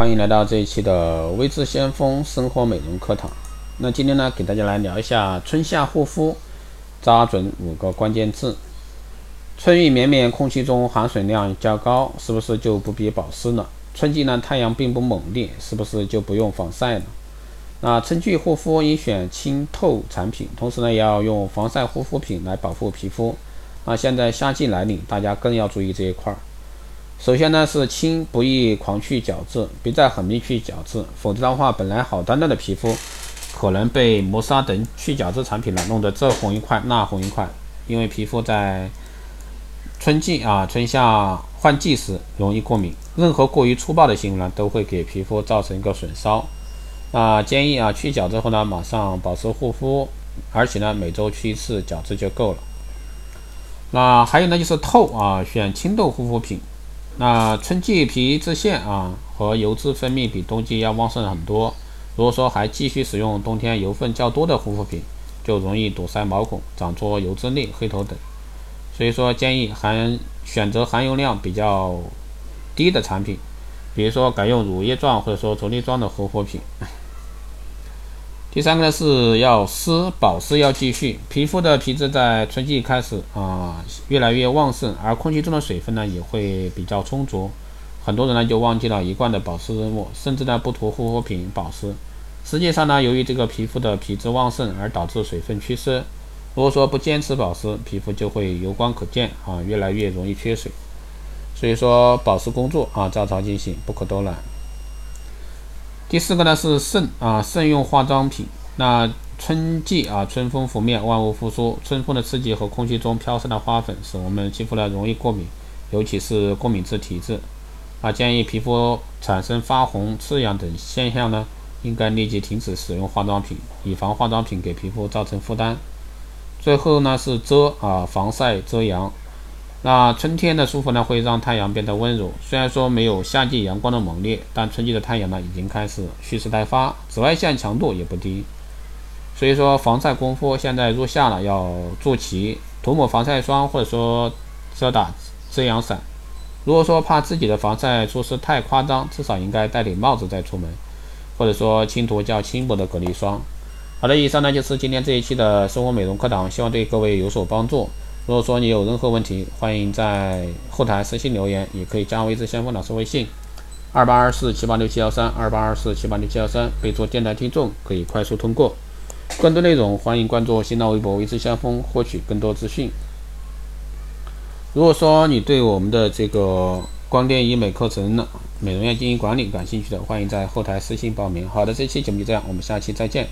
欢迎来到这一期的微智先锋生活美容课堂。那今天呢，给大家来聊一下春夏护肤，抓准五个关键字。春雨绵绵，空气中含水量较高，是不是就不必保湿了？春季呢，太阳并不猛烈，是不是就不用防晒了？那春季护肤应选清透产品，同时呢，也要用防晒护肤品来保护皮肤。啊，现在夏季来临，大家更要注意这一块儿。首先呢是轻，不宜狂去角质，别再狠命去角质，否则的话，本来好端端的皮肤，可能被磨砂等去角质产品呢弄得这红一块那红一块。因为皮肤在春季啊春夏换季时容易过敏，任何过于粗暴的行为呢都会给皮肤造成一个损伤。那建议啊去角质后呢马上保湿护肤，而且呢每周去一次角质就够了。那还有呢就是透啊，选清透护肤品。那春季皮脂腺啊和油脂分泌比冬季要旺盛很多。如果说还继续使用冬天油分较多的护肤品，就容易堵塞毛孔、长出油脂粒、黑头等。所以说建议含选择含油量比较低的产品，比如说改用乳液状或者说啫喱状的护肤品。第三个呢是要湿保湿要继续，皮肤的皮脂在春季开始啊越来越旺盛，而空气中的水分呢也会比较充足，很多人呢就忘记了一贯的保湿任务，甚至呢不涂护肤品保湿。实际上呢，由于这个皮肤的皮脂旺盛而导致水分缺失，如果说不坚持保湿，皮肤就会油光可见啊，越来越容易缺水。所以说保湿工作啊照常进行，不可偷懒。第四个呢是慎啊慎用化妆品。那春季啊春风拂面，万物复苏，春风的刺激和空气中飘散的花粉，使我们肌肤呢容易过敏，尤其是过敏质体质。啊建议皮肤产生发红、刺痒等现象呢，应该立即停止使用化妆品，以防化妆品给皮肤造成负担。最后呢是遮啊防晒遮阳。那春天的舒服呢，会让太阳变得温柔。虽然说没有夏季阳光的猛烈，但春季的太阳呢，已经开始蓄势待发，紫外线强度也不低。所以说，防晒功夫现在入夏了，要做齐，涂抹防晒霜或者说遮打遮阳伞。如果说怕自己的防晒措施太夸张，至少应该戴顶帽子再出门，或者说轻涂较轻薄的隔离霜。好的，以上呢就是今天这一期的生活美容课堂，希望对各位有所帮助。如果说你有任何问题，欢迎在后台私信留言，也可以加微之先锋老师微信：二八二四七八六七幺三，二八二四七八六七幺三，备注电台听众，可以快速通过。更多内容，欢迎关注新浪微博微之先锋，获取更多资讯。如果说你对我们的这个光电医美课程，美容院经营管理感兴趣的，欢迎在后台私信报名。好的，这期节目就这样，我们下期再见。